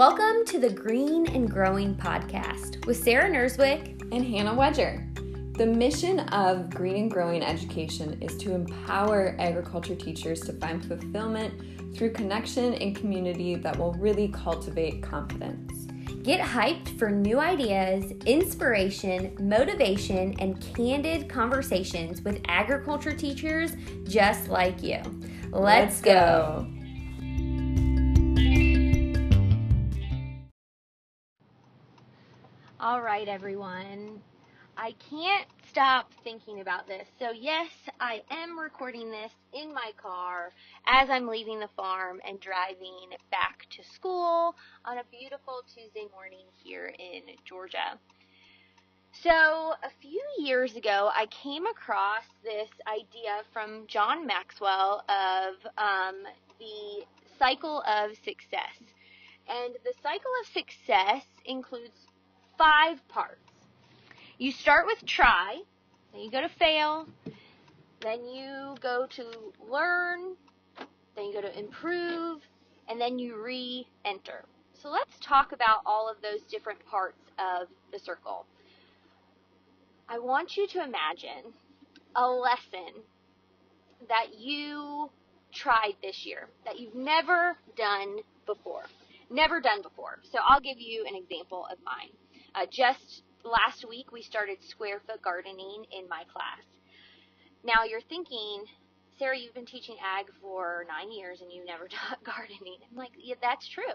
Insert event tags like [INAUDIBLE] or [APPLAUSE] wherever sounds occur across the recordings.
Welcome to the Green and Growing podcast with Sarah Nerswick and Hannah Wedger. The mission of Green and Growing Education is to empower agriculture teachers to find fulfillment through connection and community that will really cultivate confidence. Get hyped for new ideas, inspiration, motivation, and candid conversations with agriculture teachers just like you. Let's, Let's go. go. All right, everyone. I can't stop thinking about this. So, yes, I am recording this in my car as I'm leaving the farm and driving back to school on a beautiful Tuesday morning here in Georgia. So, a few years ago, I came across this idea from John Maxwell of um, the cycle of success. And the cycle of success includes five parts. You start with try, then you go to fail, then you go to learn, then you go to improve, and then you re enter. So let's talk about all of those different parts of the circle. I want you to imagine a lesson that you tried this year that you've never done before. Never done before. So I'll give you an example of mine. Uh, just last week, we started square foot gardening in my class. Now you're thinking, Sarah, you've been teaching ag for nine years and you never taught gardening. I'm like, yeah, that's true.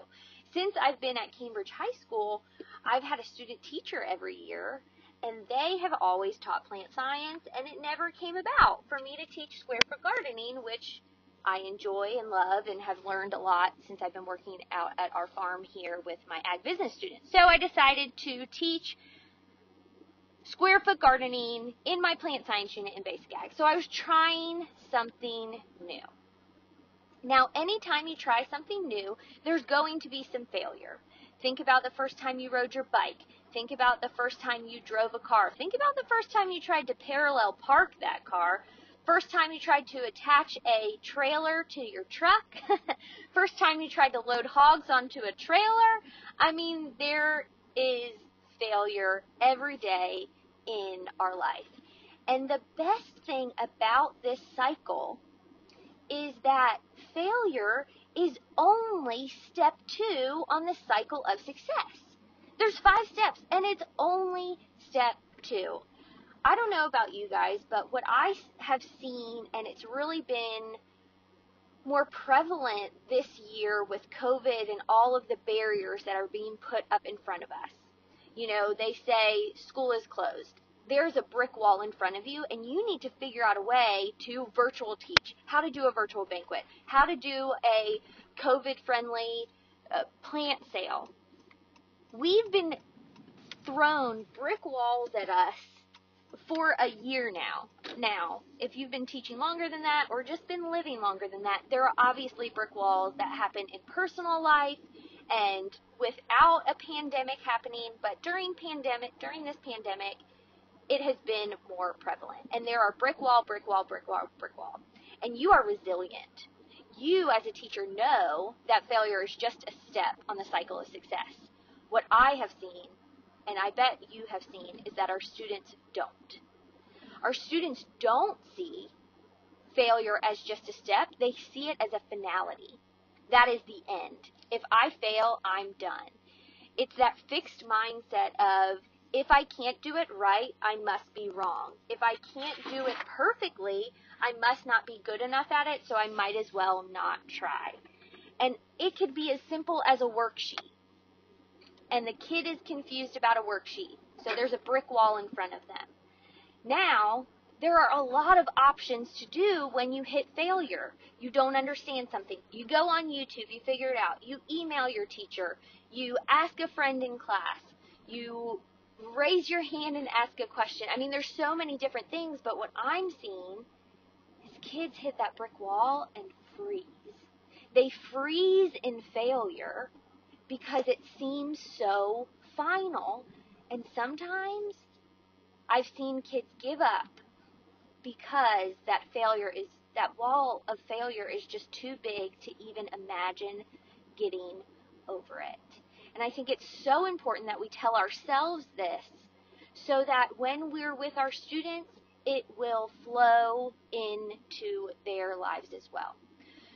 Since I've been at Cambridge High School, I've had a student teacher every year, and they have always taught plant science, and it never came about for me to teach square foot gardening, which I enjoy and love and have learned a lot since I've been working out at our farm here with my ag business students. So I decided to teach square foot gardening in my plant science unit in basic ag. So I was trying something new. Now, anytime you try something new, there's going to be some failure. Think about the first time you rode your bike. Think about the first time you drove a car. Think about the first time you tried to parallel park that car First time you tried to attach a trailer to your truck. [LAUGHS] First time you tried to load hogs onto a trailer. I mean, there is failure every day in our life. And the best thing about this cycle is that failure is only step two on the cycle of success. There's five steps, and it's only step two. I don't know about you guys, but what I have seen, and it's really been more prevalent this year with COVID and all of the barriers that are being put up in front of us. You know, they say school is closed. There's a brick wall in front of you, and you need to figure out a way to virtual teach, how to do a virtual banquet, how to do a COVID friendly uh, plant sale. We've been thrown brick walls at us for a year now. Now, if you've been teaching longer than that or just been living longer than that, there are obviously brick walls that happen in personal life and without a pandemic happening, but during pandemic, during this pandemic, it has been more prevalent. And there are brick wall, brick wall, brick wall, brick wall. And you are resilient. You as a teacher know that failure is just a step on the cycle of success. What I have seen and I bet you have seen, is that our students don't. Our students don't see failure as just a step, they see it as a finality. That is the end. If I fail, I'm done. It's that fixed mindset of if I can't do it right, I must be wrong. If I can't do it perfectly, I must not be good enough at it, so I might as well not try. And it could be as simple as a worksheet and the kid is confused about a worksheet. So there's a brick wall in front of them. Now, there are a lot of options to do when you hit failure. You don't understand something. You go on YouTube, you figure it out. You email your teacher. You ask a friend in class. You raise your hand and ask a question. I mean, there's so many different things, but what I'm seeing is kids hit that brick wall and freeze. They freeze in failure because it seems so final. And sometimes I've seen kids give up because that failure is, that wall of failure is just too big to even imagine getting over it. And I think it's so important that we tell ourselves this so that when we're with our students, it will flow into their lives as well.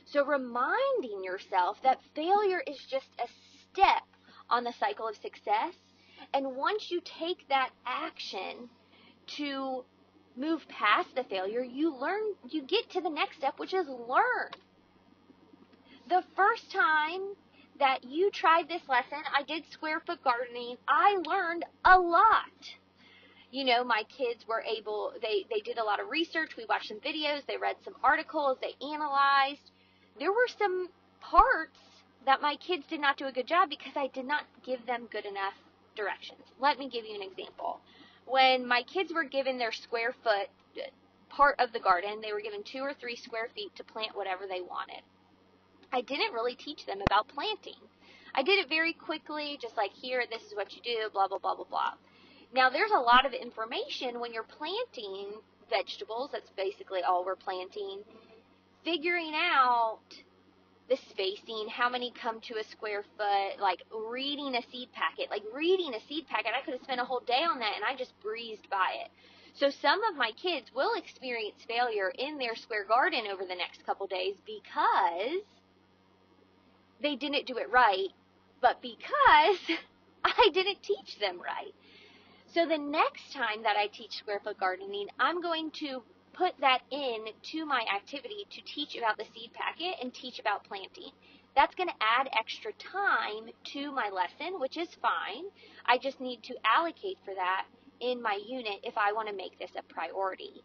So reminding yourself that failure is just a step on the cycle of success. And once you take that action to move past the failure, you learn, you get to the next step, which is learn. The first time that you tried this lesson, I did square foot gardening. I learned a lot. You know, my kids were able, they, they did a lot of research. We watched some videos. They read some articles. They analyzed. There were some parts that my kids did not do a good job because I did not give them good enough directions. Let me give you an example. When my kids were given their square foot part of the garden, they were given two or three square feet to plant whatever they wanted. I didn't really teach them about planting. I did it very quickly, just like here, this is what you do, blah, blah, blah, blah, blah. Now, there's a lot of information when you're planting vegetables, that's basically all we're planting, figuring out the spacing, how many come to a square foot, like reading a seed packet, like reading a seed packet. I could have spent a whole day on that and I just breezed by it. So some of my kids will experience failure in their square garden over the next couple days because they didn't do it right, but because [LAUGHS] I didn't teach them right. So the next time that I teach square foot gardening, I'm going to put that in to my activity to teach about the seed packet and teach about planting. That's going to add extra time to my lesson, which is fine. I just need to allocate for that in my unit if I want to make this a priority.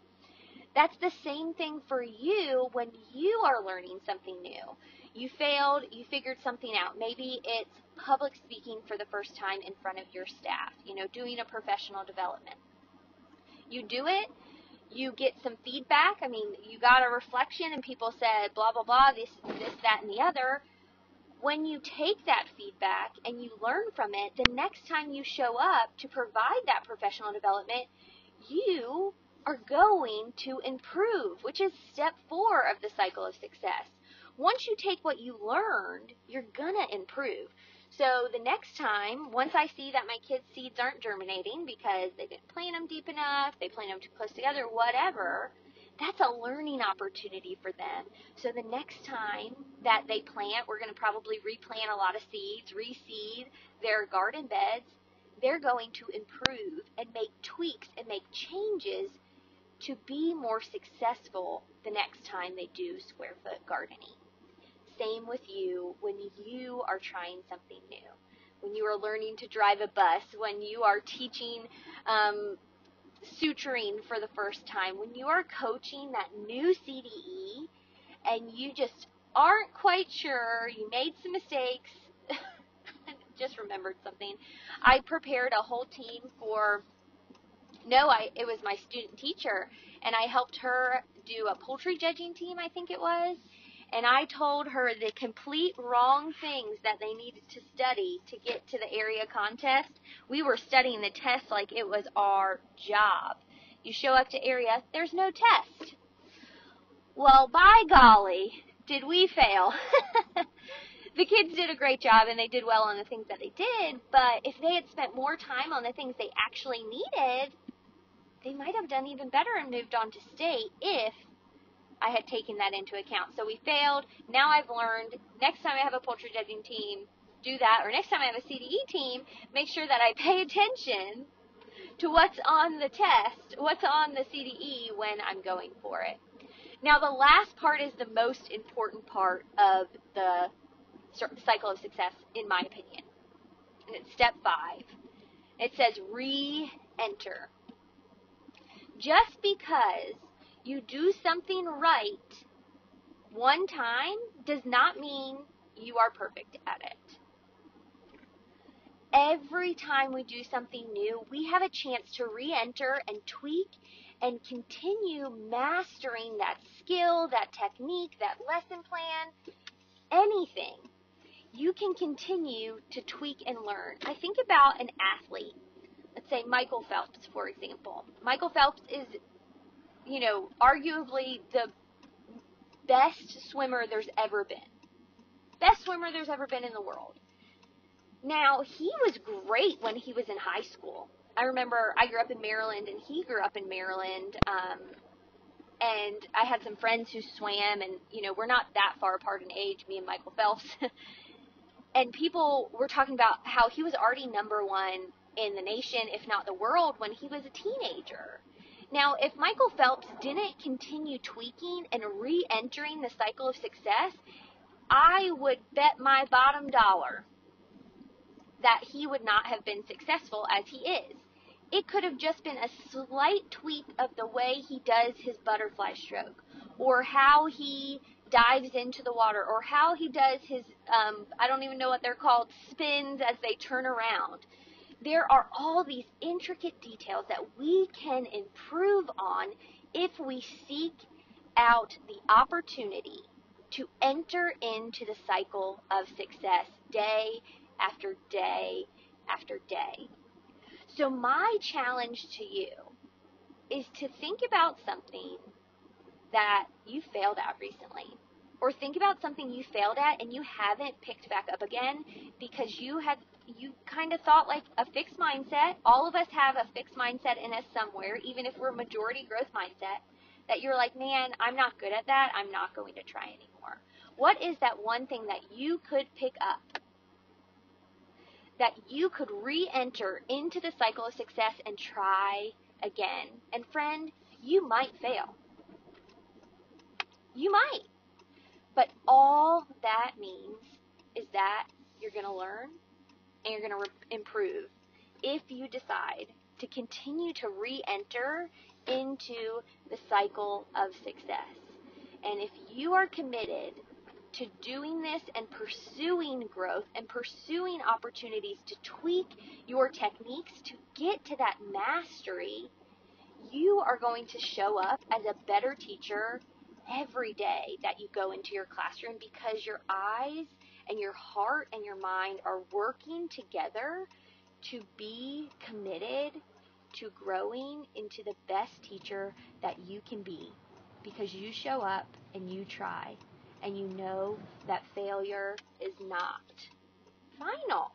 That's the same thing for you when you are learning something new. You failed, you figured something out. Maybe it's public speaking for the first time in front of your staff, you know, doing a professional development. You do it, you get some feedback. I mean, you got a reflection and people said blah blah blah, this this that and the other. When you take that feedback and you learn from it, the next time you show up to provide that professional development, you are going to improve, which is step 4 of the cycle of success once you take what you learned, you're gonna improve. So the next time, once I see that my kids' seeds aren't germinating because they didn't plant them deep enough, they plant them too close together, whatever, that's a learning opportunity for them. So the next time that they plant, we're going to probably replant a lot of seeds, reseed their garden beds. They're going to improve and make tweaks and make changes to be more successful the next time they do square foot gardening same with you when you are trying something new, when you are learning to drive a bus, when you are teaching um, suturing for the first time, when you are coaching that new CDE and you just aren't quite sure, you made some mistakes. [LAUGHS] just remembered something. I prepared a whole team for no, I it was my student teacher and I helped her do a poultry judging team, I think it was and I told her the complete wrong things that they needed to study to get to the area contest. We were studying the test like it was our job. You show up to area, there's no test. Well, by golly, did we fail. [LAUGHS] the kids did a great job and they did well on the things that they did, but if they had spent more time on the things they actually needed, they might have done even better and moved on to state if I had taken that into account. So we failed. Now I've learned next time I have a poultry judging team, do that. Or next time I have a CDE team, make sure that I [LAUGHS] pay attention to what's on the test, what's on the CDE when I'm going for it. Now the last part is the most important part of the cycle of success, in my opinion. And it's step five. It says re-enter. Just because you do something right one time does not mean you are perfect at it. Every time we do something new, we have a chance to re enter and tweak and continue mastering that skill, that technique, that lesson plan, anything. You can continue to tweak and learn. I think about an athlete. Let's say Michael Phelps, for example. Michael Phelps is you know, arguably the best swimmer there's ever been. Best swimmer there's ever been in the world. Now, he was great when he was in high school. I remember I grew up in Maryland and he grew up in Maryland. Um, and I had some friends who swam, and you know, we're not that far apart in age, me and Michael Phelps. [LAUGHS] and people were talking about how he was already number one in the nation, if not the world, when he was a teenager. Now, if Michael Phelps didn't continue tweaking and re entering the cycle of success, I would bet my bottom dollar that he would not have been successful as he is. It could have just been a slight tweak of the way he does his butterfly stroke, or how he dives into the water, or how he does his, um, I don't even know what they're called, spins as they turn around. There are all these intricate details that we can improve on if we seek out the opportunity to enter into the cycle of success day after day after day. So, my challenge to you is to think about something that you failed at recently. Or think about something you failed at and you haven't picked back up again because you had you kind of thought like a fixed mindset. All of us have a fixed mindset in us somewhere, even if we're majority growth mindset, that you're like, man, I'm not good at that. I'm not going to try anymore. What is that one thing that you could pick up that you could re enter into the cycle of success and try again. And friend, you might fail. You might. But all that means is that you're going to learn and you're going to re- improve if you decide to continue to re enter into the cycle of success. And if you are committed to doing this and pursuing growth and pursuing opportunities to tweak your techniques to get to that mastery, you are going to show up as a better teacher every day that you go into your classroom because your eyes and your heart and your mind are working together to be committed to growing into the best teacher that you can be because you show up and you try and you know that failure is not final.